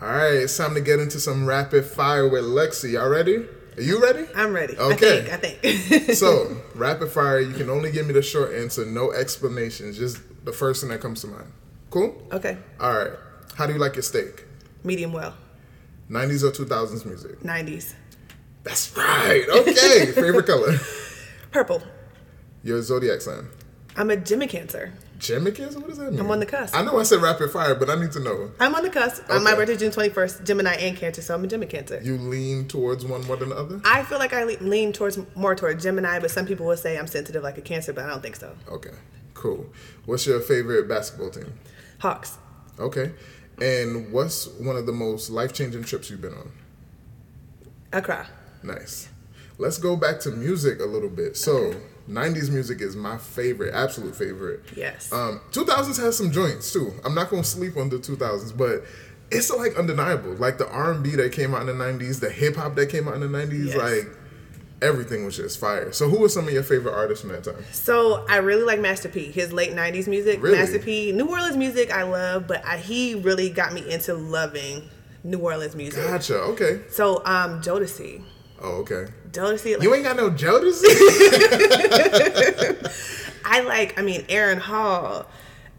All right, it's time to get into some rapid fire with Lexi. Y'all ready? Are you ready? I'm ready. Okay. I think. I think. so, rapid fire, you can only give me the short answer, no explanations, just the first thing that comes to mind. Cool? okay. All right. How do you like your steak? Medium well. 90s or 2000s music? 90s. That's right. Okay. Favorite color? Purple. Your zodiac sign? I'm a Gemini Cancer. Gemini? What does that mean? I'm on the cusp. I know I said rapid fire, but I need to know. I'm on the cusp. Uh, My birthday June 21st. Gemini and Cancer, so I'm a Gemini Cancer. You lean towards one more than the other? I feel like I lean towards more towards Gemini, but some people will say I'm sensitive like a Cancer, but I don't think so. Okay. Cool. What's your favorite basketball team? Hawks. Okay. And what's one of the most life changing trips you've been on? Accra. Nice. Let's go back to music a little bit. So, 90s music is my favorite, absolute favorite. Yes. Um, 2000s has some joints too. I'm not gonna sleep on the 2000s, but it's like undeniable. Like the R&B that came out in the 90s, the hip hop that came out in the 90s, Yes. like everything was just fire. So, who were some of your favorite artists from that time? So I really like Master P. His late '90s music. Really? Master P. New Orleans music I love, but I, he really got me into loving New Orleans music. Gotcha. Okay. So um, Jodeci. Oh, okay. Like, You ain't got no Jodeci. I like. I mean, Aaron Hall.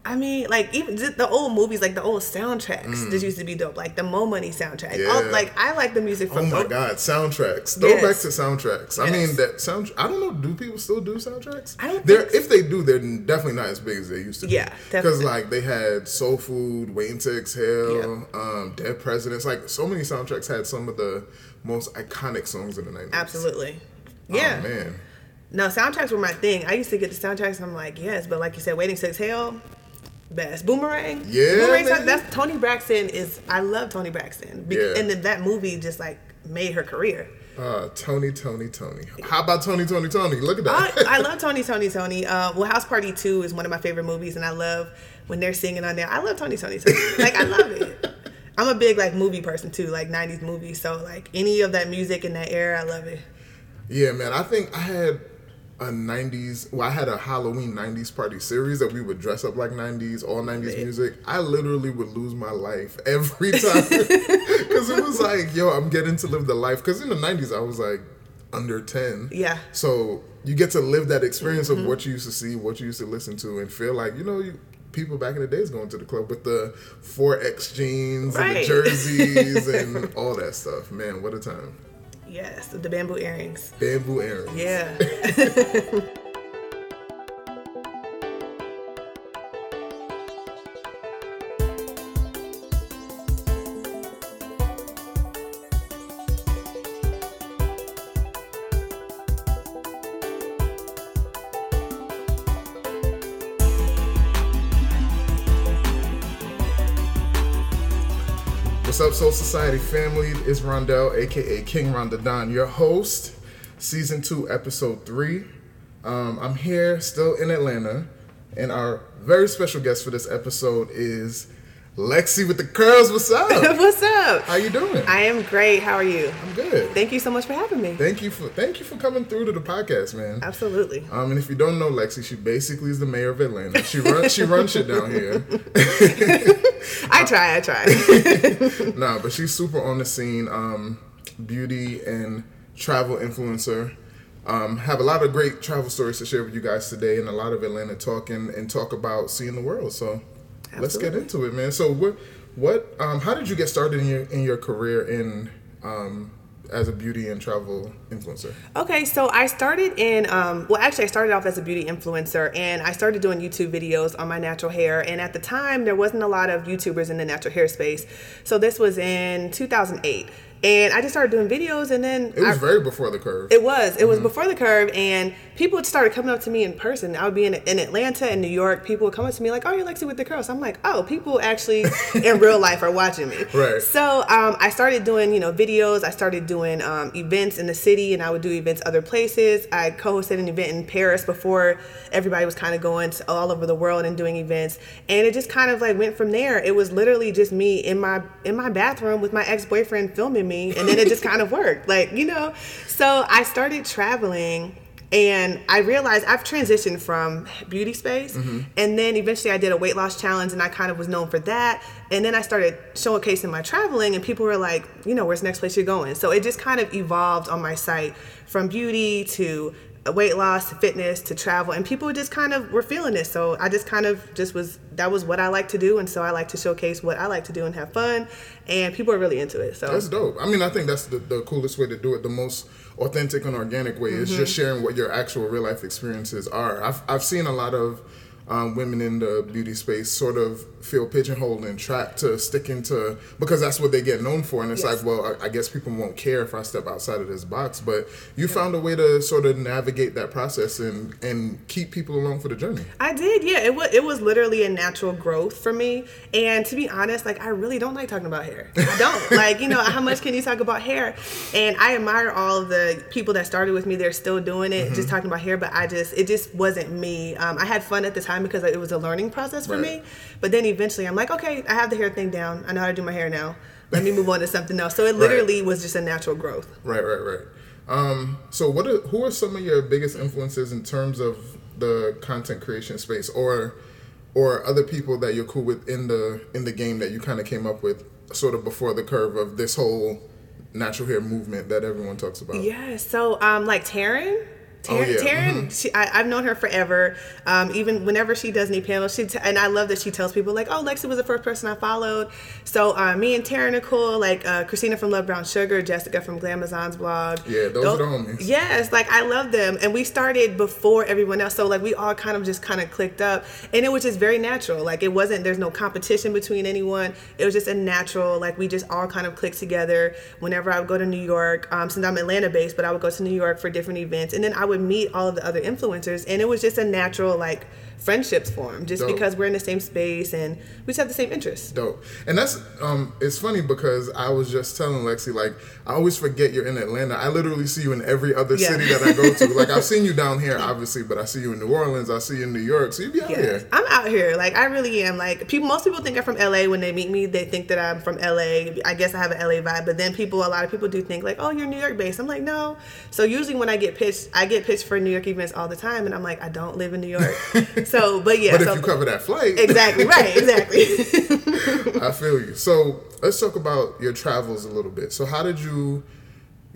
I mean, like even the old movies, like the old soundtracks. This used to be dope. Like the Mo Money soundtrack. Mm. All, Yeah. like I like the music from oh my God, soundtracks. Throwback Yes. to soundtracks. I mean that sound. I don't know. Do people still do soundtracks? I don't They're, think so. if they do, they're definitely not as big as they used to. Be. Yeah, Because like they had Soul Food, Waiting to Exhale, um, Dead Presidents. Like so many soundtracks had some of the most iconic songs in the nineties. Absolutely. Oh, Yeah. man. No, soundtracks were my thing. I used to get the soundtracks. And I'm like, yes, but like you said, Waiting to Exhale, best. Boomerang. Yeah, Boomerang. That's Toni Braxton. Is I love Toni Braxton. Yeah. And then that movie just like made her career. Uh, Tony, Tony, Tony. How about Tony, Tony, Tony? Look at I, that. I love Tony, Tony, Tony. Uh, well, House Party Two is one of my favorite movies, and I love when they're singing on there. I love Tony, Tony, Tony. Like I love it. I'm a big like movie person too, like '90s movies. So like any of that music in that era, I love it. Yeah, man. I think I had a 90s, well, I had a Halloween 90s party series that we would dress up like 90s, all 90s Lit. music. I literally would lose my life every time. Because it was like, yo, I'm getting to live the life. Because in the 90s, I was like under 10. Yeah. So you get to live that experience Mm-hmm. of what you used to see, what you used to listen to, and feel like, you know, you. People back in the days going to the club with the 4X jeans and the jerseys and all that stuff. Man, what a time. Yes, the bamboo earrings. Bamboo earrings. Yeah. Soul Society family? It's Rondell, aka King Rondadon, your host, season two, episode three. Um, I'm here still in Atlanta, and our very special guest for this episode is Lexi with the curls. What's up? What's up? How you doing? I am great. How are you? I'm good. Thank you so much for having me. Thank you for thank you for coming through to the podcast, man. Absolutely. Um, and if you don't know Lexi, she basically is the mayor of Atlanta. She runs she runs shit down here. I try. I try. No, but she's super on the scene. Um, beauty and travel influencer. Um, have a lot of great travel stories to share with you guys today, and a lot of Atlanta talking and talk about seeing the world. So let's get into it, man. So what, what, um, how did you get started in your in your career in um, as a beauty and travel influencer? Okay, so I started in, um, well, actually, I started off as a beauty influencer and I started doing YouTube videos on my natural hair. And at the time, there wasn't a lot of YouTubers in the natural hair space. So this was in 2008. And I just started doing videos and then It was I- very before the curve. It was. It was before the curve, and people had started coming up to me in person. I would be in, in Atlanta and New York. People would come up to me like, "Oh, you're Lexi with the curls." I'm like, "Oh, people actually in real life are watching me." Right. So um, I started doing, you know, videos. I started doing um, events in the city, and I would do events other places. I co-hosted an event in Paris before everybody was kind of going to all over the world and doing events, and it just kind of like went from there. It was literally just me in my in my bathroom with my ex boyfriend filming me, and then it just kind of worked, like you know. So I started traveling And I realized I've transitioned from beauty space, Mm-hmm. and then eventually I did a weight loss challenge, and I kind of was known for that. And then I started showcasing my traveling, and people were like, you know, where's the next place you're going? So it just kind of evolved on my site from beauty to weight loss to fitness to travel and people just kind of were feeling it so i just kind of just was that was what i like to do and so i like to showcase what i like to do and have fun and people are really into it so That's dope. I mean, I think that's the, the coolest way to do it. The most authentic and organic way is just mm-hmm. sharing what your actual real life experiences are. I've, I've seen a lot of um, women in the beauty space sort of feel pigeonholed and trapped to stick into because that's what they get known for. And it's Yes. like, well, I, I guess people won't care if I step outside of this box. But you found a way to sort of navigate that process and, and keep people along for the journey. I did, yeah. It was it was literally a natural growth for me. And to be honest, like I really don't like talking about hair. I don't. like, you know, how much can you talk about hair? And I admire all the people that started with me. They're still doing it, just talking about hair, but I just it just wasn't me. Um, I had fun at the time because it was a learning process for Right. me. But then eventually I'm like, okay, I have the hair thing down. I know how to do my hair now. Let me move on to something else. So it literally was just a natural growth. Right, right, right. Um, so, what are, who are some of your biggest influences in terms of the content creation space, or or other people that you're cool with in the in the game that you kind of came up with, sort of before the curve of this whole natural hair movement that everyone talks about? Yeah, so um, like Taryn. Oh, Taryn, yeah, Taryn she, I, I've known her forever. Um, even whenever she does any panels, she t- and I love that she tells people like, "Oh, Lexi was the first person I followed." So uh, me and Taryn are cool. Like uh, Christina from Love Brown Sugar, Jessica from Glamazon's blog. Yeah, those are the homies. Yes, like I love them, and we started before everyone else. So like we all kind of just kind of clicked up, and it was just very natural. Like it wasn't there's no competition between anyone. It was just a natural. Like we just all kind of clicked together. Whenever I would go to New York, um, since I'm Atlanta based, but I would go to New York for different events, and then I would meet all of the other influencers, and it was just a natural like friendships form, just Dope. because we're in the same space and we just have the same interests. Dope. And that's um it's funny because I was just telling Lexi like I always forget you're in Atlanta. I literally see you in every other Yeah. city that I go to. Like I've seen you down here obviously, but I see you in New Orleans, I see you in New York. So you be out Yes, here. I'm out here. Like I really am. Like people, most people think I'm from LA when they meet me. They think that I'm from LA. I guess I have an LA vibe. But then people, a lot of people do think like, oh, you're New York based. I'm like, no. So usually when I get pitched, I get pitched for New York events all the time, and I'm like, I don't live in New York. so, but yeah. But so, if you cover that flight, exactly right. Exactly. I feel you. So let's talk about your travels a little bit. So how did you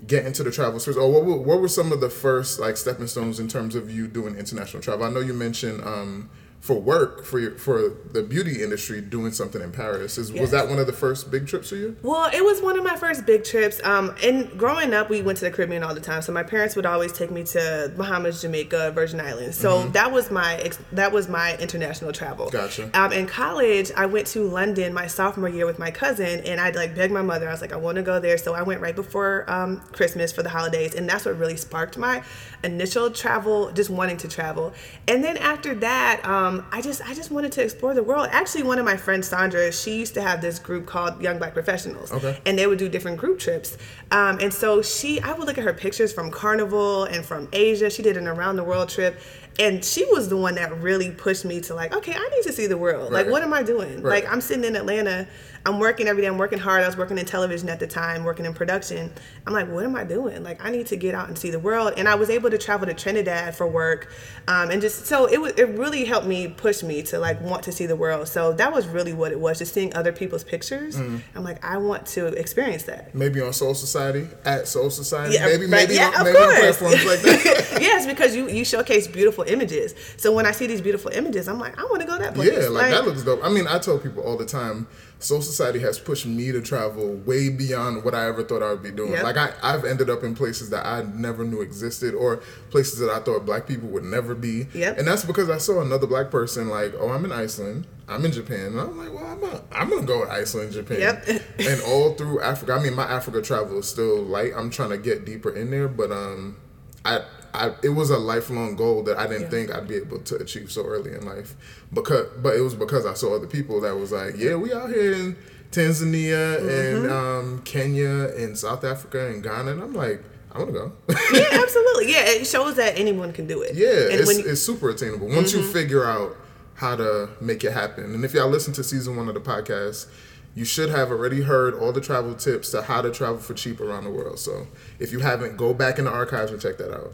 get into the travel space, or what were, what were some of the first like stepping stones in terms of you doing international travel? I know you mentioned um, for work for your, for the beauty industry doing something in Paris. Is, Yes. Was that one of the first big trips for you? Well, it was one of my first big trips. Um, and growing up, we went to the Caribbean all the time. So my parents would always take me to Bahamas, Jamaica, Virgin Islands. So that was my ex- that was my international travel. Gotcha. Um, in college, I went to London my sophomore year with my cousin, and I'd like begged my mother. I was like, I want to go there. So I went right before um, Christmas for the holidays, and that's what really sparked my initial travel, just wanting to travel. And then after that, um, I just I just wanted to explore the world. Actually, one of my friends, Sandra, she used to have this group called Young Black Professionals, Okay. and they would do different group trips. Um, and so she, I would look at her pictures from Carnival and from Asia. She did an around the world trip. And she was the one that really pushed me to like, okay, I need to see the world. Like, what am I doing? Right. Like, I'm sitting in Atlanta. I'm working every day. I'm working hard. I was working in television at the time, working in production. I'm like, what am I doing? Like, I need to get out and see the world. And I was able to travel to Trinidad for work, um, and just so it was. It really helped me push me to like want to see the world. So that was really what it was. Just seeing other people's pictures. Mm. I'm like, I want to experience that. Maybe on Soul Society at Soul Society. Yeah, maybe right. maybe Yeah, on, maybe on platforms like that. yes, because you you showcase beautiful images. So when I see these beautiful images, I'm like, I want to go that place. Yeah, like, that looks dope. I mean, I tell people all the time, Soul Society has pushed me to travel way beyond what I ever thought I would be doing. Yep. Like I, I've ended up in places that I never knew existed, or places that I thought black people would never be. Yep. And that's because I saw another black person like, oh, I'm in Iceland, I'm in Japan, and I'm like, well, I'm not, I'm gonna go to Iceland, Japan, Yep. and all through Africa. I mean, my Africa travel is still light. I'm trying to get deeper in there, but um, I. I, it was a lifelong goal that I didn't Yeah. think I'd be able to achieve so early in life, because but it was because I saw other people that was like, yeah, we out here in Tanzania Mm-hmm. and um, Kenya and South Africa and Ghana, and I'm like, I want to go. yeah, absolutely. Yeah, it shows that anyone can do it. yeah, and it's, you, Mm-hmm. it's super attainable once you figure out how to make it happen. And if y'all listen to season one of the podcast, you should have already heard all the travel tips to how to travel for cheap around the world. So if you haven't, go back in the archives and check that out.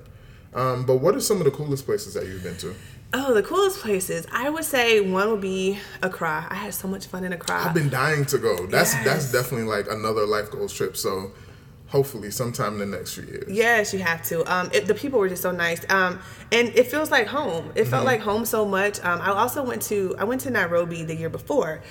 Um, but what are some of the coolest places that you've been to? Oh, the coolest places. I would say one would be Accra. I had so much fun in Accra. I've been dying to go. That's Yes. that's definitely like another life goals trip. So hopefully sometime in the next few years. Yes, you have to. Um, it, the people were just so nice, um, and it feels like home. It Mm-hmm. felt like home so much. Um, I also went to I went to Nairobi the year before.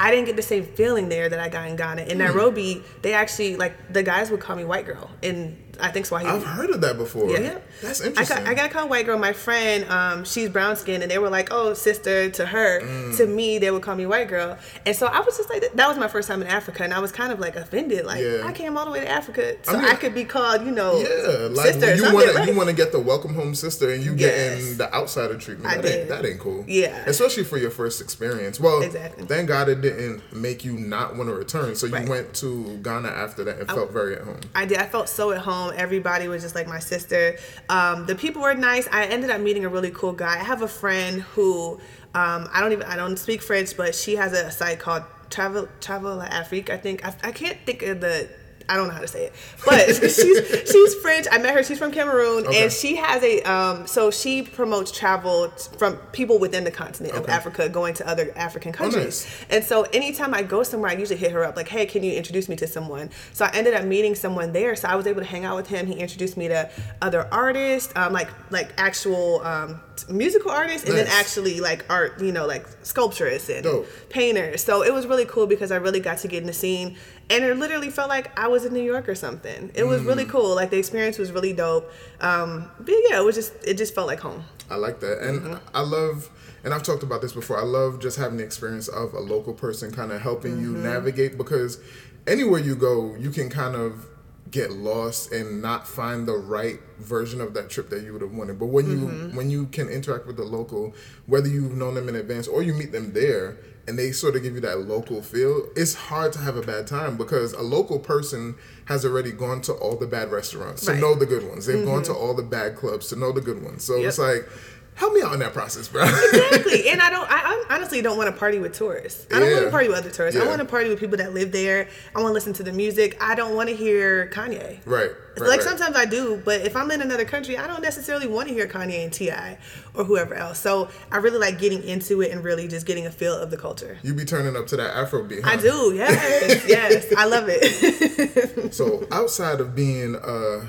I didn't get the same feeling there that I got in Ghana. Hmm. In Nairobi, they actually like the guys would call me white girl, and I think Swahili. I've heard of that before. Yeah. That's I interesting. got, I got called white girl. My friend, um, she's brown skinned, and they were like, "Oh, sister." To her, Mm. to me, they would call me white girl, and so I was just like, that was my first time in Africa, and I was kind of like offended, like Yeah. I came all the way to Africa, so I, mean- could be called, you know, yeah, like sister. you want to you want to get the welcome home sister, and you Yes. getting the outsider treatment. I that ain't that ain't cool. Yeah. especially for your first experience. Well, Exactly. Thank God it didn't make you not want to return. So you Right. went to Ghana after that and felt very at home. I did. I felt so at home. Everybody was just like my sister. Um, the people were nice. I ended up meeting a really cool guy. I have a friend who um, I don't even I don't speak French, but she has a site called Travel Travel Afrique. I think I, I can't think of the. I don't know how to say it, but she's she's French. I met her. She's from Cameroon, Okay. and she has a um. So she promotes travel t- from people within the continent of Africa going to other African countries. nice. And so anytime I go somewhere, I usually hit her up like, "Hey, can you introduce me to someone?" So I ended up meeting someone there. So I was able to hang out with him. He introduced me to other artists, um, like like actual um, musical artists, and then actually like art, you know, like sculpturists and Dope. painters. So it was really cool because I really got to get in the scene, and it literally felt like I was in New York or something. It was Mm. really cool. Like the experience was really dope. Um, but yeah, it was just it just felt like home. I like that. And Mm-hmm. I love, and I've talked about this before, I love just having the experience of a local person kind of helping you Mm-hmm. navigate because anywhere you go, you can kind of get lost and not find the right version of that trip that you would have wanted. But when Mm-hmm. you when you can interact with the local, whether you've known them in advance or you meet them there and they sort of give you that local feel, it's hard to have a bad time because a local person has already gone to all the bad restaurants to Right. know the good ones. They've gone to all the bad clubs to know the good ones. So Yep. it's like, help me out in that process, bro. exactly. And I don't. I, I honestly don't want to party with tourists. I don't want to party with other tourists. I want to party with people that live there. I want to listen to the music. I don't want to hear Kanye. right. right, like right. sometimes I do, but if I'm in another country, I don't necessarily want to hear Kanye and T.I. or whoever else. So I really like getting into it and really just getting a feel of the culture. You be turning up to that Afro beat. I do, yes, yes, I love it. So outside of being a,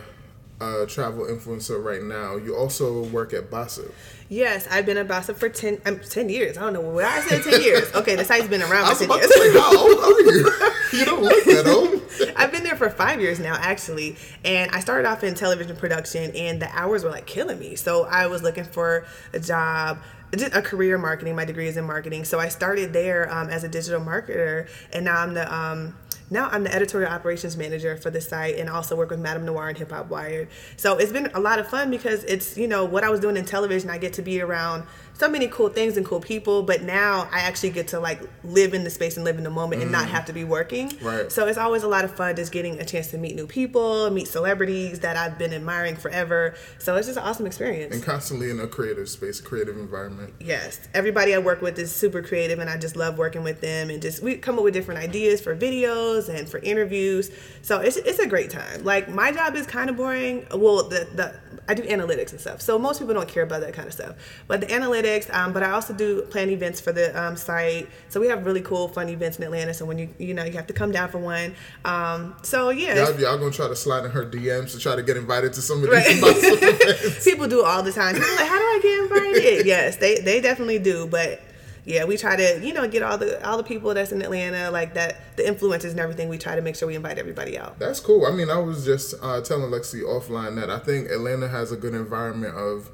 a travel influencer right now, you also work at Bossip. Yes, I've been a boss for 10, um, 10 years. I don't know why I said ten years. Okay, the site's been around for ten years. to say, how old are you? you don't look that old. I've been there for five years now, actually. And I started off in television production, and the hours were like killing me. So I was looking for a job, a career marketing. My degree is in marketing. So I started there um, as a digital marketer, and now I'm the. Um, now I'm the editorial operations manager for the site and also work with MadameNoire and Hip Hop Wired. So it's been a lot of fun because it's, you know, what I was doing in television, I get to be around so many cool things and cool people, but now I actually get to like live in the space and live in the moment and not mm. have to be working. Right. So it's always a lot of fun just getting a chance to meet new people, meet celebrities that I've been admiring forever. So it's just an awesome experience. And constantly in a creative space, creative environment. Yes, everybody I work with is super creative, and I just love working with them. And just we come up with different ideas for videos and for interviews. So it's, it's a great time. Like my job is kind of boring. Well, the the I do analytics and stuff, so most people don't care about that kind of stuff. But the analytics, um, but I also do plan events for the um, site. So we have really cool, fun events in Atlanta. So when you you know you have to come down for one. Um, so yeah, Y'all, y'all gonna try to slide in her DMs to try to get invited to some of these events. People do all the time. People are like, how do I get invited? yes, they they definitely do. But yeah, we try to you know get all the all the people that's in Atlanta like that, the influencers and everything. We try to make sure we invite everybody out. That's cool. I mean, I was just uh, telling Lexi offline that I think Atlanta has a good environment of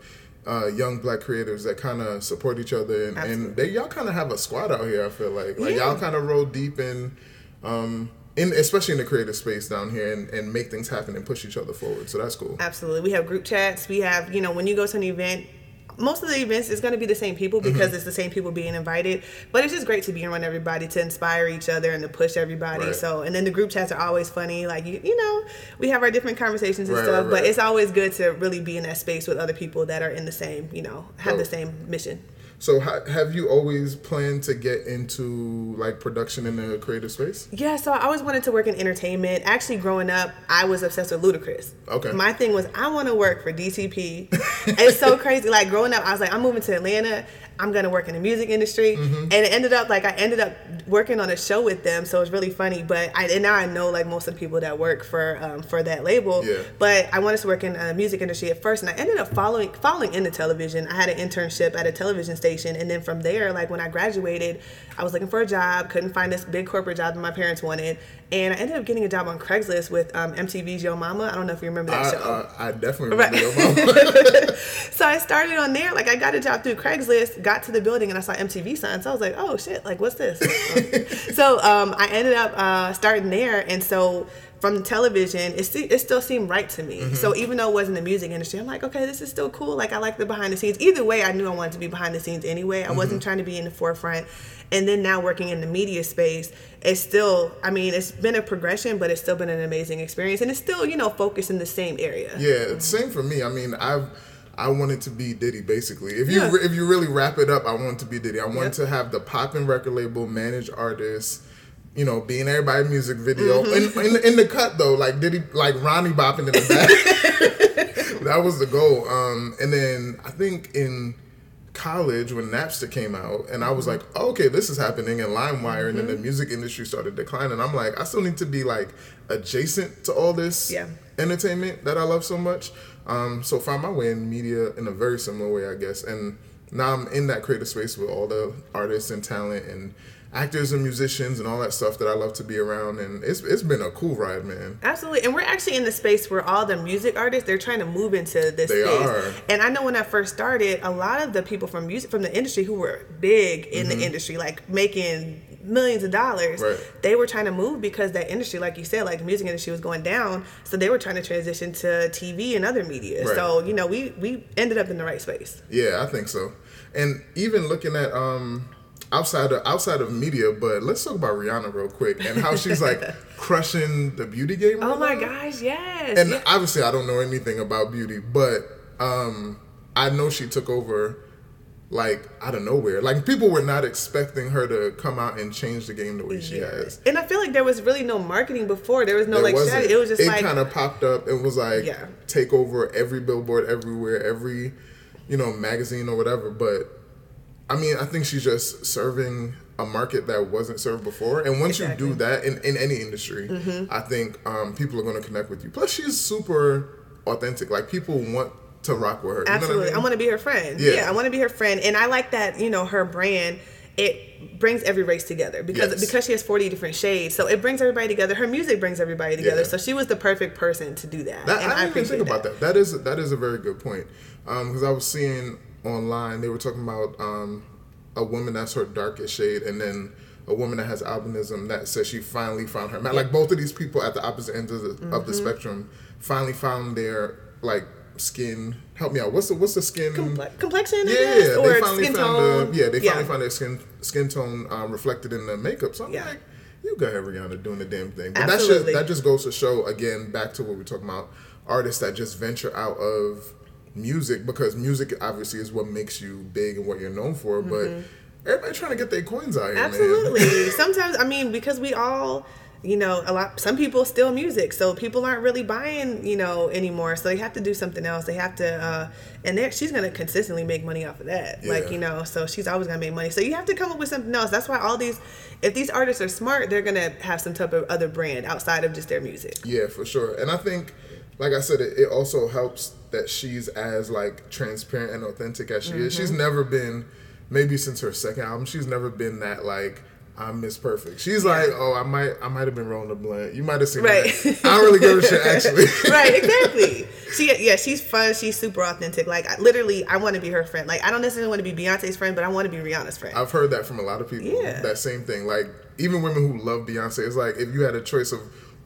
uh, young black creators that kind of support each other, and, and they y'all kind of have a squad out here. I feel like like Yeah. y'all kind of roll deep in. Um, in, especially in the creative space down here and, and make things happen and push each other forward. So that's cool. Absolutely, we have group chats. We have you know when you go to an event. Most of the events is going to be the same people because Mm-hmm. it's the same people being invited. But it's just great to be around everybody to inspire each other and to push everybody. Right. So and then the group chats are always funny. Like you, you know, we have our different conversations and Right, stuff. right, But it's always good to really be in that space with other people that are in the same, you know, have the same mission. So ha- have you always planned to get into like production in the creative space? Yeah, so I always wanted to work in entertainment. Actually, growing up, I was obsessed with Ludacris. Okay. My thing was I want to work for DTP. it's so crazy. Like growing up, I was like, I'm moving to Atlanta. I'm gonna work in the music industry, Mm-hmm. and it ended up like I ended up working on a show with them. So it was really funny. But I and now I know like most of the people that work for um, for that label. Yeah. But I wanted to work in the music industry at first, and I ended up following following into television. I had an internship at a television station, and then from there, like when I graduated, I was looking for a job, couldn't find this big corporate job that my parents wanted, and I ended up getting a job on Craigslist with um, MTV's Yo Mama. I don't know if you remember that I, show. uh, I definitely Right. remember your mom. so I started on there. Like I got a job through Craigslist, got to the building, and I saw MTV signs. So I was like, oh shit, like what's this? so um, I ended up uh, starting there, and so from the television, it, sti- it still seemed right to me. So mm-hmm. even though it wasn't the music industry, I'm like, okay, this is still cool. Like I like the behind the scenes. Either way, I knew I wanted to be behind the scenes anyway. I wasn't mm-hmm. trying to be in the forefront. And then now working in the media space, it's still, I mean, it's been a progression, but it's still been an amazing experience, and it's still, you know, focused in the same area. Yeah, same for me. I mean, I've I wanted to be Diddy basically. If you Yeah. if you really wrap it up, I wanted to be Diddy. I wanted Yep. to have the poppin' record label, manage artists, you know, being in everybody's music video. Mm-hmm. In, in in the cut though, like Diddy, like Ronnie bopping in the back. that was the goal. Um, and then I think in college when Napster came out, and I was Mm-hmm. like, oh, okay, this is happening, and LimeWire, and then the music industry started declining. I'm like, I still need to be like adjacent to all this Yeah. entertainment that I love so much. Um, so find my way in media in a very similar way, I guess. And now I'm in that creative space with all the artists and talent and actors and musicians and all that stuff that I love to be around. And it's it's been a cool ride, man. Absolutely, and we're actually in the space where all the music artists they're trying to move into this They space. are. And I know when I first started, a lot of the people from music from the industry who were big in Mm-hmm. the industry, like making millions of dollars, Right. they were trying to move because that industry, like you said, like the music industry was going down, so they were trying to transition to TV and other media. Right. So you know, we we ended up in the right space. Yeah, I think so. And even looking at um outside of outside of media, but let's talk about Rihanna real quick and how she's like crushing the beauty game. Oh my now. gosh, yes. and Yeah. obviously I don't know anything about beauty, but um, I know she took over like out of nowhere. Like people were not expecting her to come out and change the game the way she has. And I feel like there was really no marketing before. There was no There like strategy. It was just it like kind of popped up. It was like Yeah. take over every billboard everywhere, every you know magazine or whatever. But I mean, I think she's just serving a market that wasn't served before. And once Exactly. Mm-hmm. you do that in, in any industry, I think um, people are going to connect with you. Plus, she's super authentic. Like people want to rock with her. You know what Absolutely. I, I want to be her friend. Yeah. Yeah, I want to be her friend. And I like that, you know, her brand, it brings every race together because Yes. because she has 40 different shades. So it brings everybody together. Her music brings everybody together. Yeah. So she was the perfect person to do that. That, and I didn't even think appreciate about that. That is that is a very good point. Because I was seeing online they were talking about um, a woman that's her darkest shade, and then a woman that has albinism that says she finally found her man. Like both of these people at the opposite ends of the, Mm-hmm. the spectrum finally found their like skin. Help me out. What's the what's the skin? Comple- complexion, yeah, yeah, or they finally skin found tone. the yeah they finally found their skin skin tone um, reflected in the makeup. So I'm Yeah. like, you got Rihanna doing the damn thing. But that's just Absolutely. that just goes to show again back to what we're talking about artists that just venture out of music because music obviously is what makes you big and what you're known for. But everybody trying to get their coins out here. Mm-hmm. Absolutely. Sometimes, I mean, because we all, you know, a lot. Some people steal music, so people aren't really buying, you know, anymore. So they have to do something else. They have to, uh, and she's gonna consistently make money off of that. Yeah. Like you know, so she's always gonna make money. So you have to come up with something else. That's why all these, if these artists are smart, they're gonna have some type of other brand outside of just their music. Yeah, for sure. And I think, like I said, it, it also helps that she's as like transparent and authentic as she is. Mm-hmm. She's never been, maybe since her second album, she's never been that like I'm Miss Perfect. She's like, oh, I might, I might have been rolling a blunt. You might have seen Right. that. I don't really give a shit actually. right, exactly. She, yeah, she's fun. She's super authentic. Like, I, literally, I want to be her friend. Like, I don't necessarily want to be Beyonce's friend, but I want to be Rihanna's friend. I've heard that from a lot of people. Yeah. That same thing. Like even women who love Beyonce, it's like if you had a choice of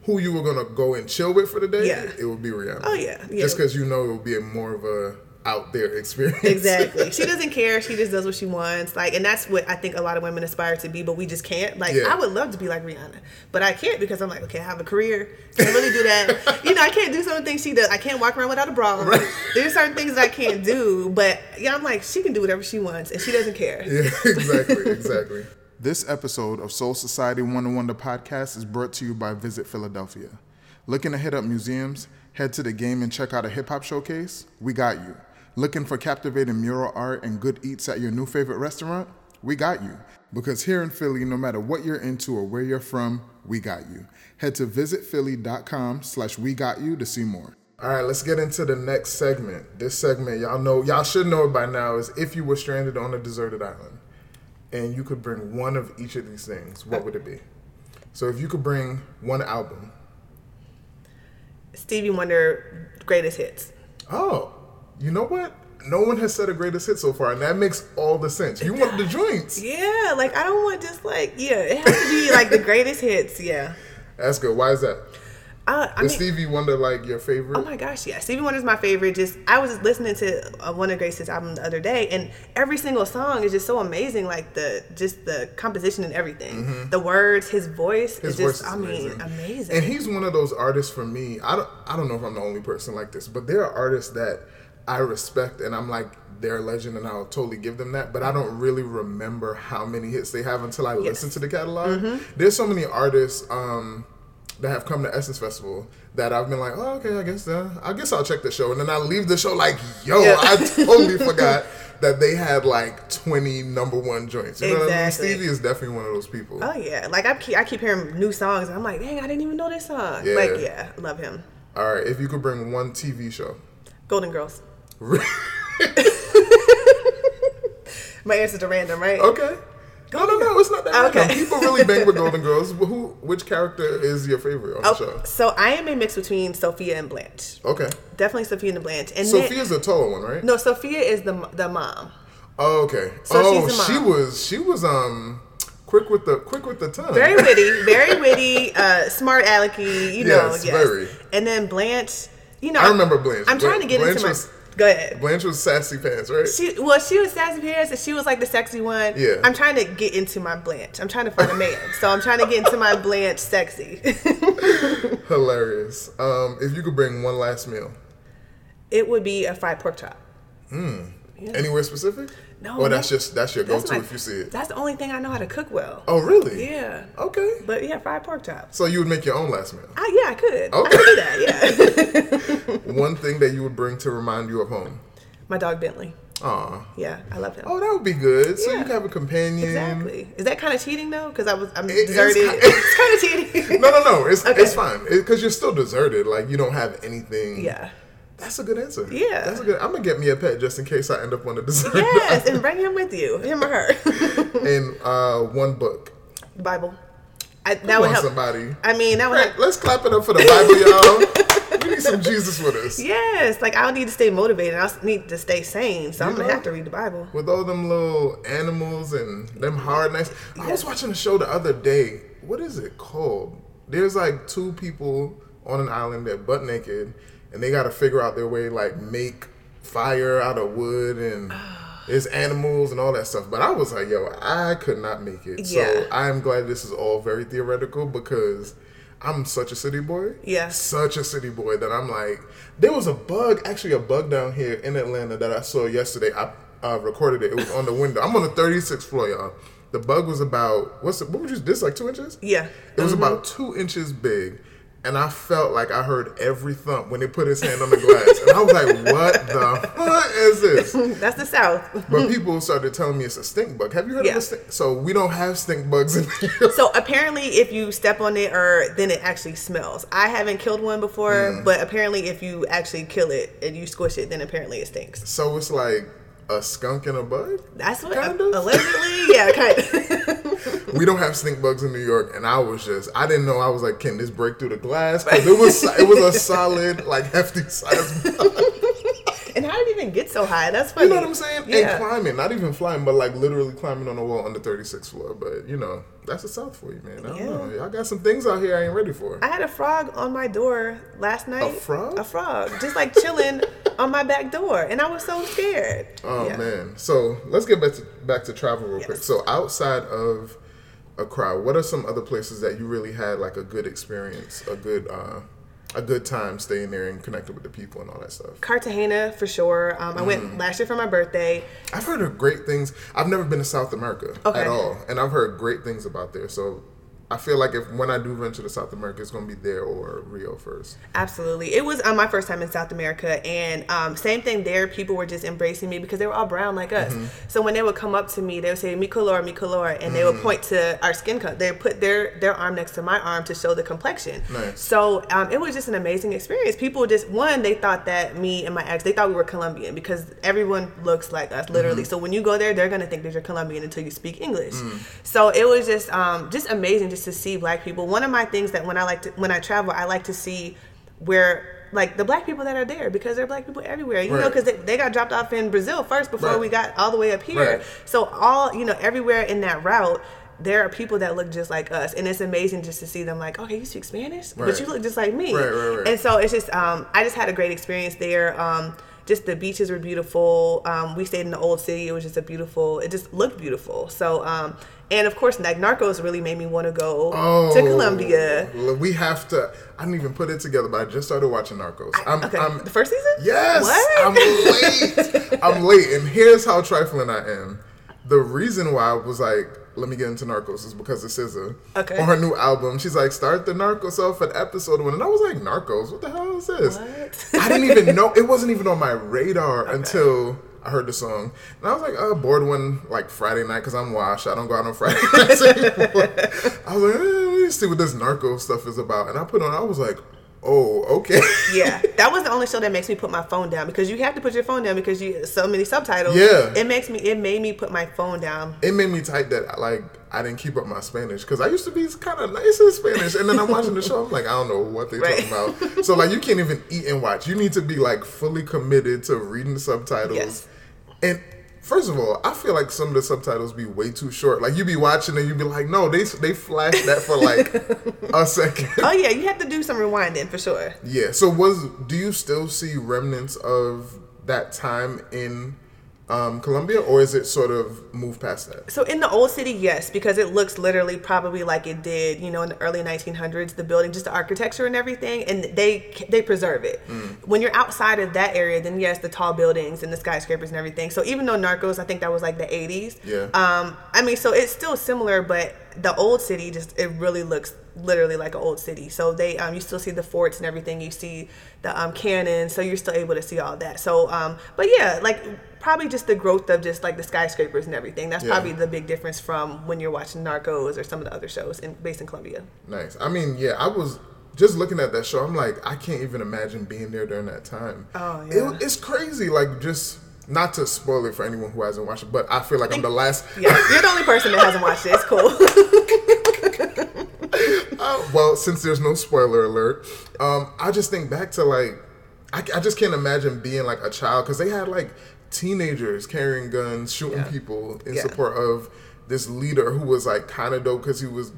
who you were gonna go and chill with for the day, Yeah. it would be Rihanna. Oh, yeah, yeah. Just because you know it would be a more of a out there experience. Exactly. She doesn't care. She just does what she wants. Like, and that's what I think a lot of women aspire to be, but we just can't. Like, Yeah. I would love to be like Rihanna, but I can't because I'm like, okay, I have a career. Can't really do that. you know, I can't do some of the things she does. I can't walk around without a bra. Right. There's certain things that I can't do, but yeah, I'm like, she can do whatever she wants, and she doesn't care. Yeah, exactly, exactly. This episode of Soul Society One on One the podcast is brought to you by Visit Philadelphia. Looking to hit up museums? Head to the game and check out a hip hop showcase? We got you. Looking for captivating mural art and good eats at your new favorite restaurant? We got you. Because here in Philly, no matter what you're into or where you're from, we got you. Head to visitphilly.com slash we got you to see more. All right, let's get into the next segment. This segment, y'all know, y'all should know it by now, is if you were stranded on a deserted island and you could bring one of each of these things, what would it be? So if you could bring one album, Stevie Wonder, greatest hits. oh, you know what? No one has said a greatest hit so far, and that makes all the sense. You want the joints. Yeah, like I don't want just like yeah, it has to be like the greatest hits. Yeah. That's good. Why is that? Uh, I Is mean, Stevie Wonder like your favorite? Oh my gosh, yeah. Stevie Wonder's my favorite. Just I was listening to uh, one of Grace's album the other day, and every single song is just so amazing. Like the just the composition and everything, the words, his voice Mm-hmm. His is just. voice is I mean, amazing. amazing. And he's one of those artists for me. I don't I don't know if I'm the only person like this, but there are artists that I respect and I'm like they're a legend and I'll totally give them that, but I don't really remember how many hits they have until I listen to the catalog. Mm-hmm. There's so many artists um that have come to Essence Festival that I've been like, oh, okay, I guess uh, I guess I'll check the show, and then I leave the show like, yo, Yeah. I totally forgot that they had like 20 number one joints. You know what I mean? Exactly. Stevie is definitely one of those people. oh yeah, like I keep I keep hearing new songs, and I'm like, dang, I didn't even know this song. Yeah. Like yeah, love him. All right, if you could bring one TV show. Golden Girls. My answers are random, right? Okay. No, no, no, it's not that Okay. People really bang with Golden Girls. Who, which character is your favorite on the Oh, show? so I am a mix between Sophia and Blanche. Okay. Definitely Sophia and Blanche. And then- Sophia's the tall one, right? no, Sophia is the the mom. Oh, okay. So oh, she was she was um quick with the quick with the tongue. Very witty, very witty, uh, smart alecky, you know. Yes, Yes, very. And then Blanche, you know. I remember Blanche. I'm trying to get Blanche into my. was- go ahead. Blanche was sassy pants, right? She well, she was sassy pants, and she was like the sexy one. Yeah. I'm trying to get into my Blanche. I'm trying to find a man, so I'm trying to get into my Blanche sexy. Hilarious. Um, if you could bring one last meal, it would be a fried pork chop. Hmm. Anywhere specific? No, Well, that's just that's your That's go-to my- if you see it. That's the only thing I know how to cook well. Oh, really? Yeah. Okay. But yeah, fried pork chops. So you would make your own last meal. I, yeah, I could. I Okay. could do that. Yeah. One thing that you would bring to remind you of home. my dog Bentley. Aw. Yeah, I love him. Oh, that would be good. So you Yeah. could have a companion. Exactly. Is that kind of cheating though? Because I was I'm It deserted. it's kind of cheating. No, no, no. It's Okay. it's fine because you're still deserted. Like you don't have anything. yeah. That's a good answer. Yeah. That's a good. I'm gonna get me a pet just in case I end up on a deserted. Yes, and bring him with you, him or her. and uh, one book. The Bible. I, that Come would help. somebody. I mean, that would Right, help. let's clap it up for the Bible, y'all. we need some Jesus with us. Yes, like I'll need to stay motivated. I'll need to stay sane. So I'm You gonna have to read the Bible. With all them little animals and them hard necks. I was watching a show the other day. What is it called? There's like two people on an island that butt naked, and they got to figure out their way, like make fire out of wood and. There's animals and all that stuff, but I was like, "Yo, I could not make it." Yeah. So I'm glad this is all very theoretical because I'm such a city boy. Yeah. such a city boy that I'm like, there was a bug, actually a bug down here in Atlanta that I saw yesterday. I uh, recorded it. It was on the window. I'm on the 36th floor, y'all. The bug was about what's it? What would you? This like two inches? Yeah. It was about two inches big, and I felt like I heard every thump when they put his hand on the glass, and I was like, "What the fuck is this?" That's the South. But people started telling me it's a stink bug. Have you heard Yeah. of a stink? So we don't have stink bugs in here. So apparently, if you step on it, or then it actually smells. I haven't killed one before, Mm. but apparently, if you actually kill it and you squish it, then apparently it stinks. So it's like a skunk and a bug. That's what Kind of. allegedly, yeah, kind of. we don't have stink bugs in New York, and I was just I didn't know I was like, can this break through the glass? Because it was it was a solid like hefty size. bug. and how did it even get so high? That's funny. You know what I'm saying? Yeah. And climbing, not even flying, but like literally climbing on the wall on the 36th floor. But you know, that's the South for you, man. I don't Yeah. know. Y'all got some things out here I ain't ready for. I had a frog on my door last night. A frog? A frog, just like chilling on my back door, and I was so scared. Oh Yeah. man. So let's get back to back to travel real quick. So outside of Accra, what are some other places that you really had like a good experience, a good uh a good time staying there and connecting with the people and all that stuff? Cartagena for sure. Um, I Mm. went last year for my birthday. I've heard of great things. I've never been to South America Okay. at all, and I've heard great things about there. So I feel like if when I do venture to South America, it's going to be there or Rio first. Absolutely. It was um, my first time in South America. And um, same thing there. People were just embracing me because they were all brown like us. Mm-hmm. So when they would come up to me, they would say, mi color, mi color. And they Mm. would point to our skin color. They would put their, their arm next to my arm to show the complexion. Nice. So um, it was just an amazing experience. People just, one, they thought that me and my ex, they thought we were Colombian because everyone looks like us, literally. Mm-hmm. So when you go there, they're going to think that you're Colombian until you speak English. Mm. So it was just um, just amazing just to see black people. One of my things that when I like to, when I travel, I like to see where like the black people that are there because there are black people everywhere. You know, because they, they got dropped off in Brazil first before Right. we got all the way up here. Right. So all you know, everywhere in that route. There are people that look just like us, and it's amazing just to see them. Like, okay, you speak Spanish, Right. but you look just like me. Right, right, right. And so it's just, um, I just had a great experience there. Um, just the beaches were beautiful. Um, we stayed in the old city. It was just a beautiful. It just looked beautiful. So, um, and of course, like Narcos really made me want to go Oh, to Colombia. We have to. I didn't even put it together, but I just started watching Narcos. I'm, okay, I'm the first season. Yes, What? I'm late. I'm late, and here's how trifling I am. The reason why I was like, let me get into Narcos is because of SZA. Okay. On her new album, she's like, start the Narcos off at episode one, and I was like, Narcos, what the hell is this? What? I didn't even know. It wasn't even on my radar until. I heard the song and I was like, oh, bored one like Friday night because I'm washed. I don't go out on Friday nights anymore. I was like, eh, let me see what this narco stuff is about. And I put on, I was like, oh, okay. yeah, that was the only show that makes me put my phone down because you have to put your phone down because you so many subtitles. Yeah. it makes me. It made me put my phone down. it made me type that like I didn't keep up my Spanish because I used to be kind of nice in Spanish, and then I'm watching the show. I'm like, I don't know what they're Right. talking about. So like, you can't even eat and watch. You need to be like fully committed to reading the subtitles. Yes. And first of all, I feel like some of the subtitles be way too short. Like you be watching and you be like, no, they they flash that for like a second. Oh yeah, you have to do some rewinding for sure. Yeah. So was do you still see remnants of that time in um, Colombia, or is it sort of moved past that? So in the old city, yes, because it looks literally probably like it did, you know, in the early 1900s. The building, just the architecture and everything, and they they preserve it. Mm. When you're outside of that area, then yes, the tall buildings and the skyscrapers and everything. So even though Narcos, I think that was like the 80s. Yeah. Um, I mean, so it's still similar, but the old city just it really looks literally like an old city. So they um, you still see the forts and everything. You see the um, cannons, so you're still able to see all that. So, um, but yeah, like probably just the growth of just like the skyscrapers and everything. That's Yeah. probably the big difference from when you're watching Narcos or some of the other shows in, based in Colombia. Nice. I mean, yeah, I was just looking at that show. I'm like, I can't even imagine being there during that time. Oh, It- yeah. it's crazy. Like, just not to spoil it for anyone who hasn't watched it, but I feel like I'm the last. Yeah, you're the only person that hasn't watched it. It's cool. Uh, well, since there's no spoiler alert, um, I just think back to like, I, I just can't imagine being like a child because they had like teenagers carrying guns, shooting Yeah. people in Yeah. support of this leader who was like kind of dope because he was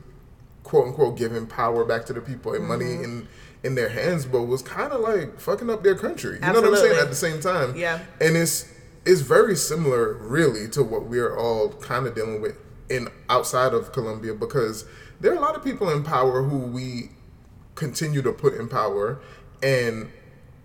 quote unquote giving power back to the people and money Mm-hmm. in in their hands, but was kind of like fucking up their country. You know what I'm saying? At the same time, Yeah. And it's it's very similar, really, to what we're all kind of dealing with in outside of Colombia because there are a lot of people in power who we continue to put in power and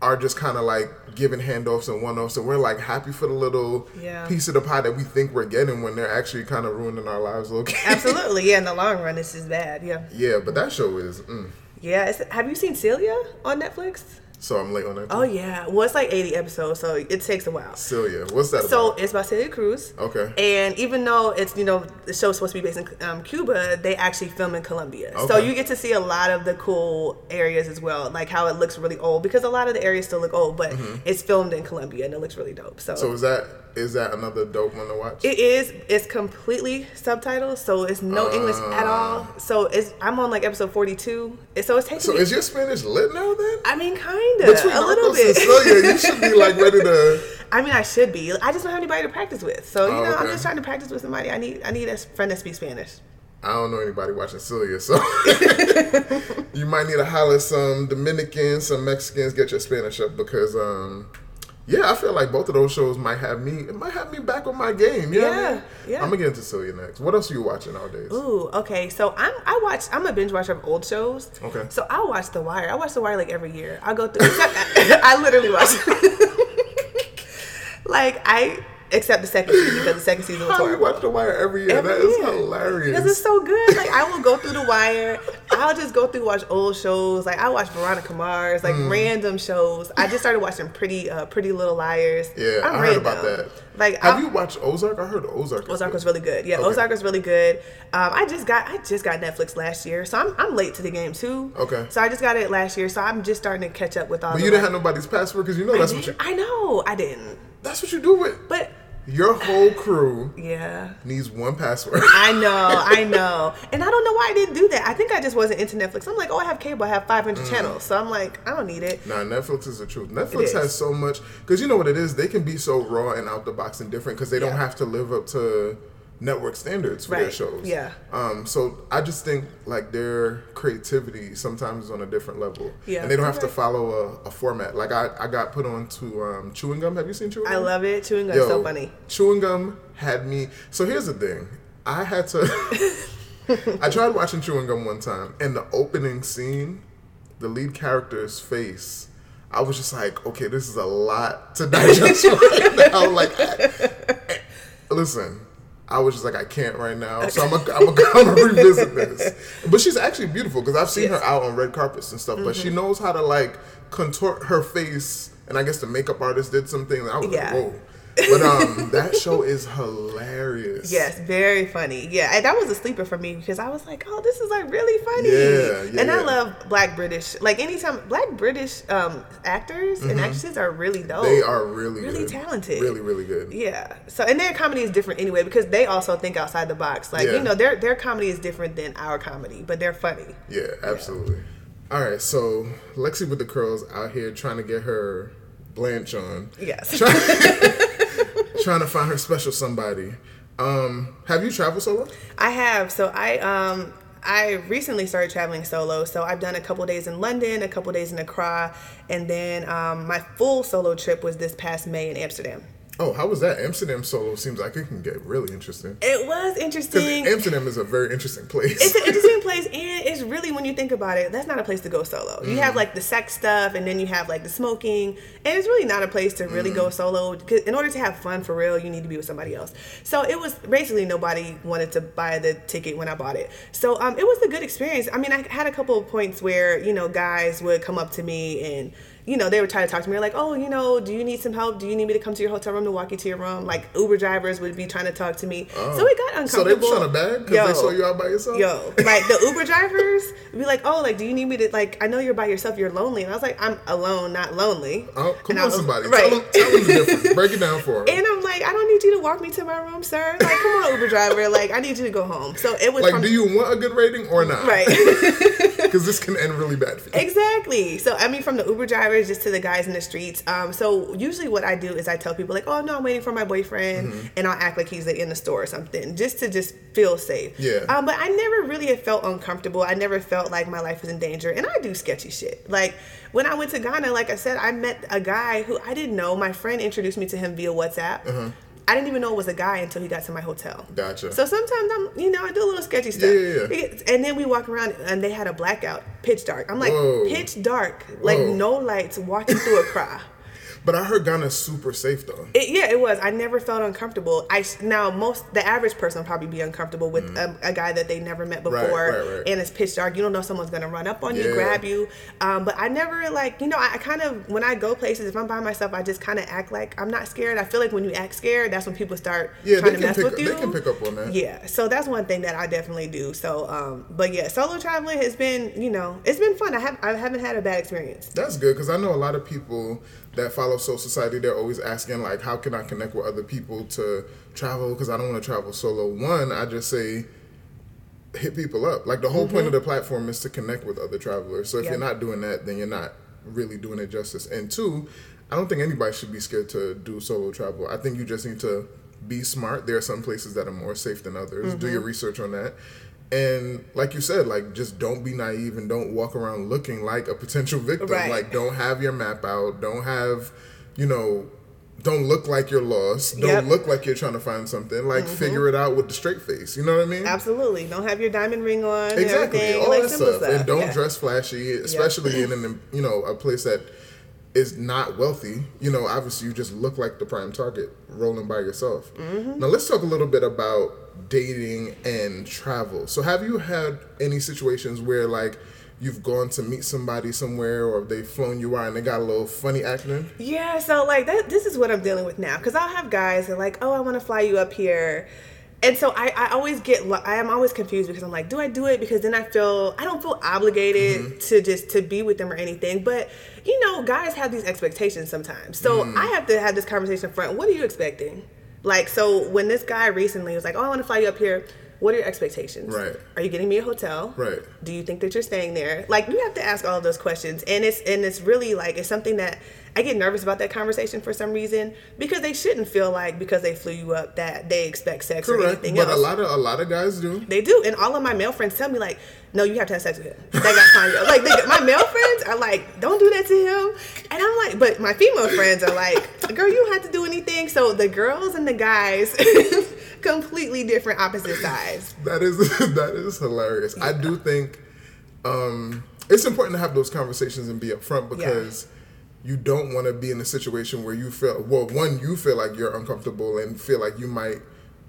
are just kind of like giving handoffs and one-offs and we're like happy for the little Yeah. piece of the pie that we think we're getting when they're actually kind of ruining our lives okay Absolutely, yeah. In the long run, this is bad. Yeah, yeah but that show is mm. yeah. Have you seen Celia on Netflix? So i'm late on that Oh yeah. Well, it's like 80 episodes, so it takes a while. celia what's that So about? it's by Celia Cruz. Okay. And even though it's you know the show's supposed to be based in um, Cuba, they actually film in Colombia. Okay. So you get to see a lot of the cool areas as well, like how it looks really old because a lot of the areas still look old, but it's filmed in Colombia and it looks really dope. So, Mm-hmm. so is that is that another dope one to watch it is. It's completely subtitled, so it's no English at all. So it's I'm on like episode 42. So it's taking. so me, is your spanish lit now then I mean, kind of Between a little bit. Celia, you should be like ready to I mean, I should be. I just don't have anybody to practice with. So you Oh, know, I'm just trying to practice with somebody. I need I need a friend that speaks Spanish. I don't know anybody watching Celia, so you might need to holler some Dominicans, some Mexicans, get your Spanish up because um, yeah, I feel like both of those shows might have me. It might have me back on my game. You know what I Yeah, mean? yeah. I'm gonna get into Celia next. What else are you watching nowadays? Ooh, okay. So I'm I watch I'm a binge watcher of old shows. Okay. So I watch The Wire. I watch The Wire like every year. I go through. I literally watch. like I except the second season because the second season was horrible. watch The Wire every year? Every that is year. hilarious. Because it's so good. Like I will go through The Wire. I'll just go through watch old shows. Like I watch Veronica Mars, like Mm. random shows. I just started watching Pretty uh, Pretty Little Liars. yeah, I'm I heard about that. Like have I'm- you watched Ozark? I heard Ozark. Ozark was really good. Yeah, Okay. Ozark was really good. Um, I just got I just got Netflix last year, so I'm, I'm late to the game too. Okay. So I just got it last year, so I'm just starting to catch up with all. But you didn't like- have nobody's password because you know that's what you. I know I didn't, That's what you do with but your whole crew yeah. needs one password. I know, I know, and I don't know why I didn't do that. I think I just wasn't into Netflix. I'm like, oh, I have cable, I have 500 Mm. channels, so I'm like, I don't need it. Nah, Netflix is the truth. Netflix has so much because you know what it is. They can be so raw and out the box and different because they don't have to live up to network standards for their shows. Yeah. Um. So I just think like their creativity sometimes is on a different level. Yeah. And they don't have You're to follow a, a format. Like I, I got put on to um, chewing gum. Have you seen chewing Gum? I love it. Chewing gum is so funny. Chewing gum had me. So here's the thing. I had to. I tried watching chewing gum one time, and the opening scene, the lead character's face. I was just like, okay, this is a lot to digest right now. Like, I- listen, I was just like, I can't right now. So I'm gonna I'm gonna I'm gonna revisit this. But she's actually beautiful because I've seen Yes. her out on red carpets and stuff. But she mm-hmm. knows how to like contort her face, and I guess the makeup artist did something. I was Yeah. like, whoa. But um, that show is hilarious. Yes, very funny. Yeah, and that was a sleeper for me because I was like, "Oh, this is like really funny." Yeah, yeah, and I yeah. love Black British. Like anytime Black British um, actors and actresses are really dope. Mm-hmm. They are really, Really good. talented. Really, really good. Yeah. So and their comedy is different anyway because they also think outside the box. Like Yeah. you know, their their comedy is different than our comedy, but they're funny. Yeah, absolutely. All right, so Lexi with the curls out here trying to get her Blanche on, Yes. trying to find her special somebody. Um, have you traveled solo? I have. So I um I recently started traveling solo. So I've done a couple days in London, a couple days in Accra, and then um, my full solo trip was this past May in Amsterdam. Oh, how was that? Amsterdam solo seems like it can get really interesting. It was interesting. Amsterdam is a very interesting place. It's an interesting place, and it's really when you think about it, that's not a place to go solo. You have like the sex stuff, and then you have like the smoking, and it's really not a place to really go solo. Because in order to have fun for real, you need to be with somebody else. So it was basically nobody wanted to buy the ticket when I bought it. So um, it was a good experience. I mean, I had a couple of points where you know guys would come up to me and you know, they were trying to talk to me like, oh, you know, do you need some help? Do you need me to come to your hotel room to walk you to your room? Like Uber drivers would be trying to talk to me. So oh. it got uncomfortable. so they were trying to bag because they saw you out by yourself? Yo, like the Uber drivers would be like, oh, like, do you need me to, like, I know you're by yourself, you're lonely. And I was like, I'm alone, not lonely. Oh, come And on, was- somebody. Right. Tell, them, tell them the difference. Break it down for them. And I'm like, I don't need you to walk me to my room, sir. Like, come on, Uber driver. Like, I need you to go home. So it was Like, from, do you want a good rating or not? right. Because this can end really bad for you. Exactly. So I mean, from the Uber drivers just to the guys in the streets. Um, so usually what I do is I tell people like, "Oh no, I'm waiting for my boyfriend," Mm-hmm. and I'll act like he's like, in the store or something, just to just feel safe. Yeah. Um, but I never really have felt uncomfortable. I never felt like my life was in danger, and I do sketchy shit. Like when I went to Ghana, like I said, I met a guy who I didn't know. My friend introduced me to him via WhatsApp. I didn't even know it was a guy until he got to my hotel. Gotcha. So sometimes I'm, you know, I do a little sketchy stuff. Yeah, yeah, And then we walk around and they had a blackout, pitch dark. I'm like, Whoa. pitch dark, like Whoa. no lights, walking through a crowd. But I heard Ghana's super safe though. It, yeah, it was. I never felt uncomfortable. I now most the average person probably be uncomfortable with a, a guy that they never met before, Mm. Right, right, right. and it's pitch dark. You don't know someone's gonna run up on you, grab you. Um, but I never like you know I, I kind of when I go places if I'm by myself I just kind of act like I'm not scared. I feel like when you act scared, that's when people start Yeah, trying to mess pick- with you. they can pick up on that. Yeah, so that's one thing that I definitely do. So, um, but yeah, solo traveling has been you know it's been fun. I have I haven't had a bad experience. That's good because I know a lot of people that follow Soul Society. They're always asking like, how can I connect with other people to travel? Because I don't want to travel solo. One, I just say hit people up. Like the whole point mm-hmm. of the platform is to connect with other travelers. So if Yeah. you're not doing that, then you're not really doing it justice. And two, I don't think anybody should be scared to do solo travel. I think you just need to be smart. There are some places that are more safe than others. Do your mm-hmm. research on that. And like you said, like just don't be naive and don't walk around looking like a potential victim. Right. Like don't have your map out. Don't have you know, don't look like you're lost. Don't Yep. look like you're trying to find something. Like mm-hmm. figure it out with the straight face. You know what I mean? Absolutely. Don't have your diamond ring on. Exactly. All like that simple stuff. And don't yeah. dress flashy, especially in an you know a place that is not wealthy. You know, obviously you just look like the prime target rolling by yourself. Mm-hmm. Now let's talk a little bit about dating and travel. So have you had any situations where like you've gone to meet somebody somewhere or they've flown you out and they got a little funny acting? Yeah, so like that this is what I'm dealing with now because I'll have guys that are like, "Oh, I want to fly you up here." And so I, I always get I am always confused because I'm like, do I do it because then I feel I don't feel obligated to just to be with them or anything. But you know, guys have these expectations sometimes. So mm. I have to have this conversation front. What are you expecting? Like so when this guy recently was like, "Oh, I want to fly you up here." What are your expectations? Right. Are you getting me a hotel? Right. do you think that you're staying there like you have to ask all of those questions and it's and it's really like it's something that i get nervous about that conversation for some reason because they shouldn't feel like because they flew you up that they expect sex or anything But else. a lot of a lot of guys do. they do. And all of my male friends tell me like no you have to have sex with him. That got fine like they, my male friends are like don't do that to him. And i'm like but my female friends are like girl you don't have to do anything. So the girls and the guys completely different opposite sides. That is that is hilarious. I do think um, it's important to have those conversations and be upfront because you don't want to be in a situation where you feel well. One, you feel like you're uncomfortable and feel like you might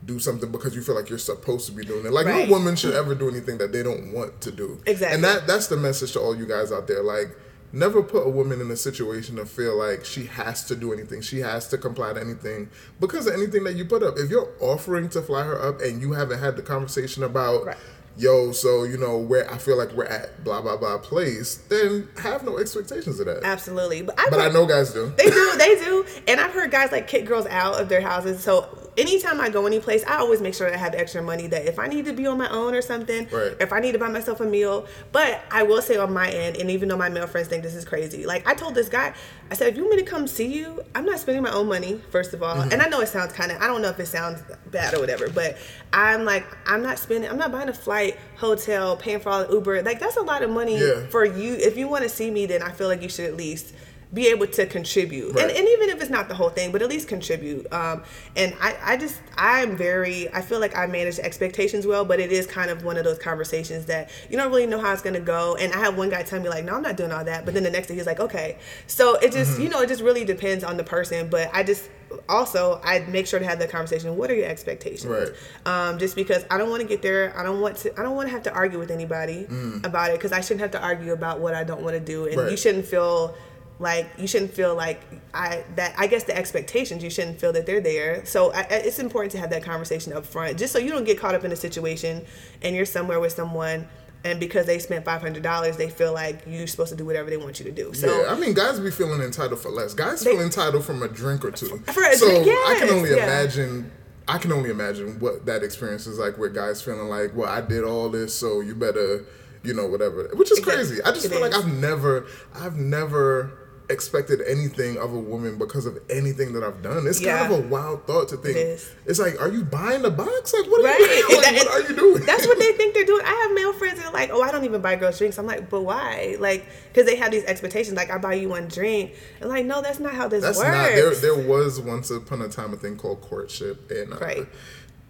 do something because you feel like you're supposed to be doing it. Like Right. no woman should ever do anything that they don't want to do. Exactly. And that that's the message to all you guys out there. Like. Never put a woman in a situation to feel like she has to do anything. She has to comply to anything because of anything that you put up. If you're offering to fly her up and you haven't had the conversation about, Right. Yo, so you know where I feel like we're at, blah blah blah place, then have no expectations of that. absolutely but i But I know guys do. They do, they do. And I've heard guys like kick girls out of their houses. So anytime I go any place, I always make sure that I have extra money that if I need to be on my own or something, Right. if I need to buy myself a meal. But I will say on my end, and even though my male friends think this is crazy, like I told this guy, I said, if you want me to come see you, I'm not spending my own money, first of all. Mm-hmm. And I know it sounds kind of, I don't know if it sounds bad or whatever, but I'm like, I'm not spending, I'm not buying a flight, hotel, paying for all the Uber. Like that's a lot of money Yeah. for you. If you want to see me, then I feel like you should at least be able to contribute Right. and, and even if it's not the whole thing but at least contribute um, and I, I just i'm very i feel like i manage expectations well but it is kind of one of those conversations that you don't really know how it's going to go and i have one guy tell me like no i'm not doing all that but then the next day he's like okay so it just Mm-hmm. you know it just really depends on the person but i just also i make sure to have the conversation what are your expectations Right. um, just because I don't want to get there. I don't want to. I don't want to have to argue with anybody about it because I shouldn't have to argue about what I don't want to do, and Mm. Right. you shouldn't feel like you shouldn't feel like I that I guess the expectations you shouldn't feel that they're there. So I, it's important to have that conversation up front, just so you don't get caught up in a situation and you're somewhere with someone. And because they spent five hundred dollars, they feel like you're supposed to do whatever they want you to do. So yeah, I mean, guys be feeling entitled for less. Guys They- feel entitled from a drink or two. For a so drink, I can only yeah. imagine. I can only imagine what that experience is like, where guys feeling like, "Well, I did all this, so you better, you know, whatever." Which is crazy. I just it feel like. I've never, I've never expected anything of a woman because of anything that I've done. It's Yeah. kind of a wild thought to think. is. It's like, are you buying the box? Like, what are Right. you doing? Like, what are you doing? That's what they think they're doing. I have male friends that are like, "Oh, I don't even buy girls drinks." I'm like, "But why?" Like, because they have these expectations. Like, I buy you one drink. And like, no, that's not how this That's works. not there. There was once upon a time a thing called courtship, and uh, Right.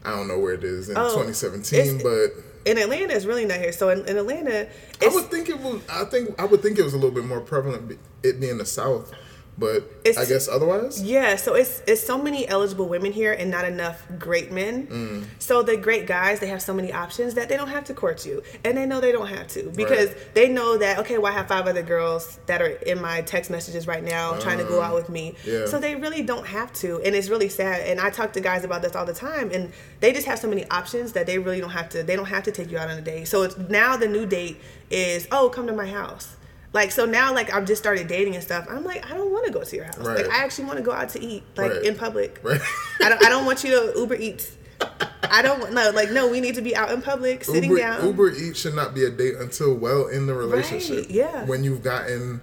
I don't know where it is in Oh, 2017, but in Atlanta, it's really not here. So in, in Atlanta, I would think it was. I think I would think it was a little bit more prevalent, it being the South, but It's- I guess otherwise. Yeah, so it's it's so many eligible women here and not enough great men. Mm. So the great guys, they have so many options that they don't have to court you, and they know they don't have to because they know that okay, well I have five other girls that are in my text messages right now trying to go out with me. Uh, yeah. So they really don't have to, and it's really sad. And I talk to guys about this all the time, and they just have so many options that they really don't have to. They don't have to take you out on a date. So it's now the new date is oh come to my house. Like so now, like I've just started dating and stuff. I'm like, I don't want to go to your house. Right. Like I actually want to go out to eat, like Right. in public. Right. I don't. I don't want you to Uber Eats. I don't no. Like no, we need to be out in public, sitting Uber, down. Uber Eats should not be a date until well in the relationship. yeah. When you've gotten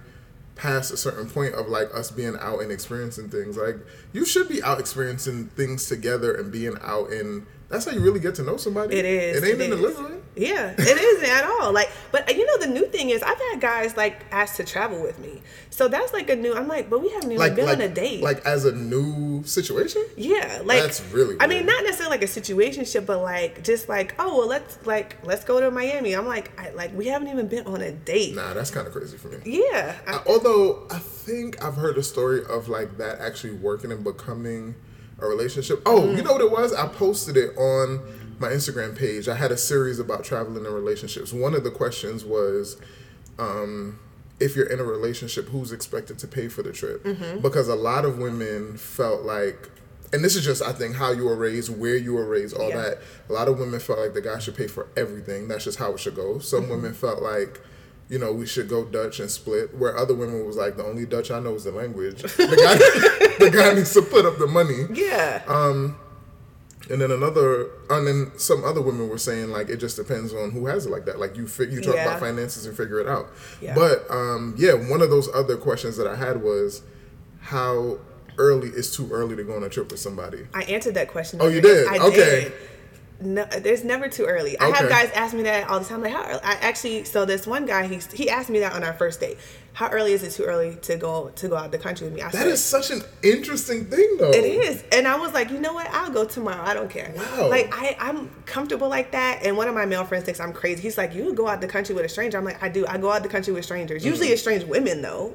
past a certain point of like us being out and experiencing things, like you should be out experiencing things together and being out and that's how you really get to know somebody. It is, It ain't it in the living room. Yeah, it isn't at all. Like, but you know, the new thing is I've had guys like ask to travel with me, so that's like a new. I'm like, but we haven't even Like been like on a date. like as a new situation. yeah, like That's really I mean, not necessarily like a situation ship, but like just like, oh well, let's like let's go to Miami. I'm like, I, like we haven't even been on a date. Nah, that's kind of crazy for me. Yeah, I- although I think I've heard a story of like that actually working and becoming a relationship. Oh, Mm. you know what it was? I posted it on my Instagram page. I had a series about traveling and relationships. One of the questions was um, if you're in a relationship, who's expected to pay for the trip? Mm-hmm. Because a lot of women felt like, and this is just, I think, how you were raised, where you were raised, all Yeah. that. A lot of women felt like the guy should pay for everything. That's just how it should go. Some Mm-hmm. women felt like, you know, we should go Dutch and split. Where other women was like, the only Dutch I know is the language. The guy, the guy needs to put up the money. yeah, Um, And then another, and then some other women were saying like it just depends on who has it like that. Like you, fi- you talk Yeah. about finances and figure it out. Yeah. But um, yeah, one of those other questions that I had was how early is too early to go on a trip with somebody. I answered that question. Oh, you did? I Okay. did. No, there's never too early. I have guys ask me that all the time. Like, how? early? I actually, so this one guy, he he asked me that on our first date. How early is it too early to go to go out the country with me? I That said, is such an interesting thing, though. It is, and I was like, you know what? I'll go tomorrow. I don't care. Wow. Like I, I'm comfortable like that. And one of my male friends thinks I'm crazy. He's like, you go out the country with a stranger. I'm like, I do. I go out the country with strangers. Usually Mm. it's strange women though.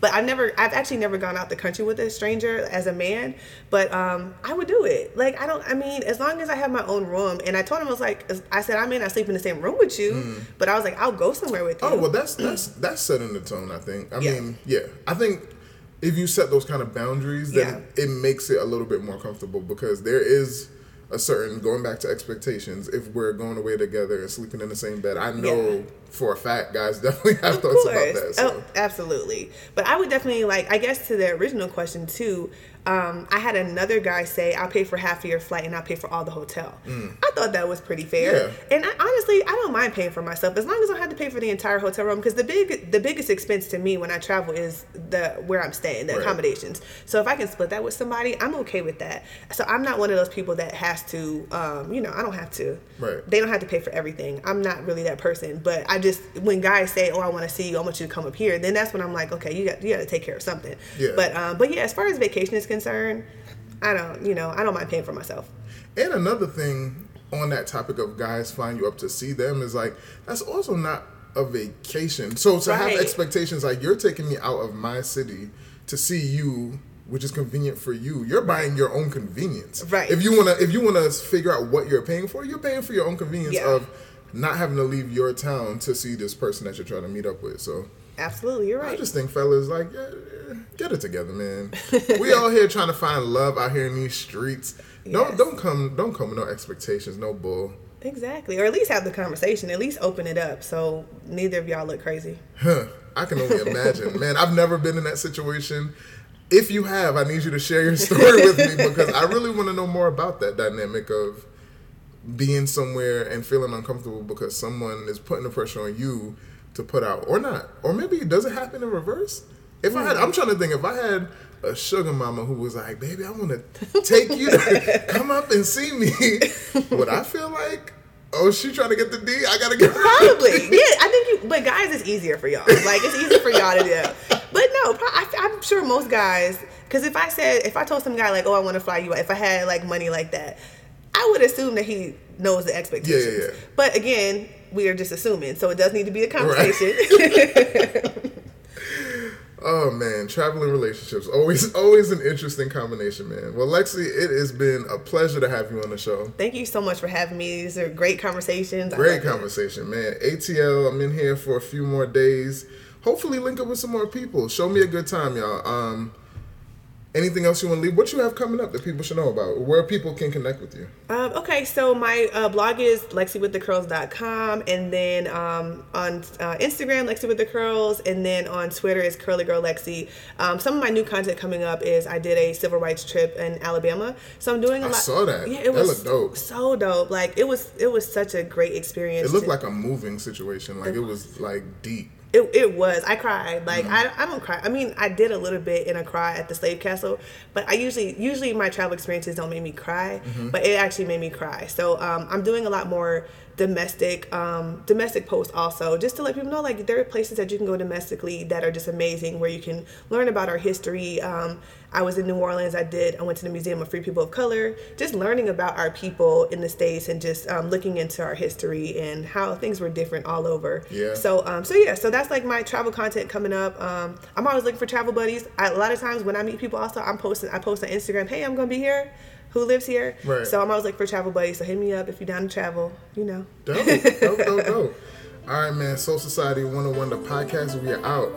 But I've never, I've actually never gone out the country with a stranger as a man. But um, I would do it. Like I don't. I mean, as long as I have my own room. And I told him I was like, I said I may not sleep in the same room with you, but I was like, I'll go somewhere with you. Mm. Oh well, that's that's that's setting the tone. I think. I Yeah. mean, yeah, I think if you set those kind of boundaries, then Yeah. it makes it a little bit more comfortable because there is a certain going back to expectations. If we're going away together and sleeping in the same bed, I know Yeah. for a fact guys definitely have Of thoughts course. about that. Oh, so. Oh, absolutely. But I would definitely like. I guess to the original question too. Um, I had another guy say, "I'll pay for half of your flight and I'll pay for all the hotel." I thought that was pretty fair. Mm. Yeah. And I, honestly, I don't mind paying for myself as long as I don't have to pay for the entire hotel room. Because the big, the biggest expense to me when I travel is the where I'm staying, the Right. accommodations. So if I can split that with somebody, I'm okay with that. So I'm not one of those people that has to. Um, you know, I don't have to. Right. They don't have to pay for everything. I'm not really that person. But I just when guys say, "Oh, I want to see you. I want you to come up here," then that's when I'm like, "Okay, you got you got to take care of something." Yeah. But um, but yeah, as far as vacation is concerned, I don't you know I don't mind paying for myself. And another thing on that topic of guys flying you up to see them is like that's also not a vacation. So to Right. have expectations like you're taking me out of my city to see you, which is convenient for you. You're buying your own convenience. Right. If you wanna if you wanna figure out what you're paying for, you're paying for your own convenience Yeah. of not having to leave your town to see this person that you're trying to meet up with. So Absolutely, you're right. I just think fellas like get it together, man. we all here trying to find love out here in these streets. Don't don't come don't come with no expectations, no bull. Exactly, or at least have the conversation. At least open it up so neither of y'all look crazy. Huh. I can only imagine. Man, I've never been in that situation. If you have, I need you to share your story with me because I really want to know more about that dynamic of being somewhere and feeling uncomfortable because someone is putting the pressure on you to put out or not. Or maybe it does it happen in reverse? If I had I'm trying to think if I had a sugar mama who was like, "Baby, I want to take you to come up and see me." Would I feel like, "Oh, she trying to get the D? I got to get Probably, yeah. I think you, but guys, it's easier for y'all. Like it's easier for y'all to do. But no, I, I'm sure most guys. Because if I said, if I told some guy like, "Oh, I want to fly you," out," if I had like money like that, I would assume that he knows the expectations. Yeah, yeah, yeah. But again, we are just assuming, so it does need to be a conversation. Oh man, traveling relationships always always an interesting combination, man. Well, Lexi, it has been a pleasure to have you on the show. Thank you so much for having me. These are great conversations. Great love it. conversation, man. ATL, I'm in here for a few more days. Hopefully, link up with some more people. Show me a good time, y'all. Um, anything else you want to leave? What you have coming up that people should know about? Where people can connect with you? Um, okay, so my uh, blog is lexywiththecurls.com, and then um, on uh, Instagram, Lexi with the Curls, and then on Twitter is Curly Girl Lexi. Um, some of my new content coming up is I did a civil rights trip in Alabama, so I'm doing a I lot. I saw that. Yeah, it That was dope. So dope. Like it was, it was such a great experience. It looked to- like a moving situation. Like it was like deep. It, it was. I cried. Like Mm. I, I don't cry. I mean, I did a little bit in a cry at the slave castle, but I usually usually my travel experiences don't make me cry, Mm-hmm. but it actually made me cry. So um, I'm doing a lot more domestic um, domestic posts also, just to let people know like there are places that you can go domestically that are just amazing where you can learn about our history. Um, I was in New Orleans. I did. I went to the Museum of Free People of Color, just learning about our people in the states and just um, looking into our history and how things were different all over. Yeah. So um, so yeah, so that's like my travel content coming up. Um, I'm always looking for travel buddies. I, a lot of times when I meet people, also I'm posting. I post on Instagram. Hey, I'm gonna be here. Who lives here? Right. So I'm always like for travel buddies. So hit me up if you're down to travel. You know. Dope, dope, dope, dope. All right, man. Soul Society 101, the podcast. We are out.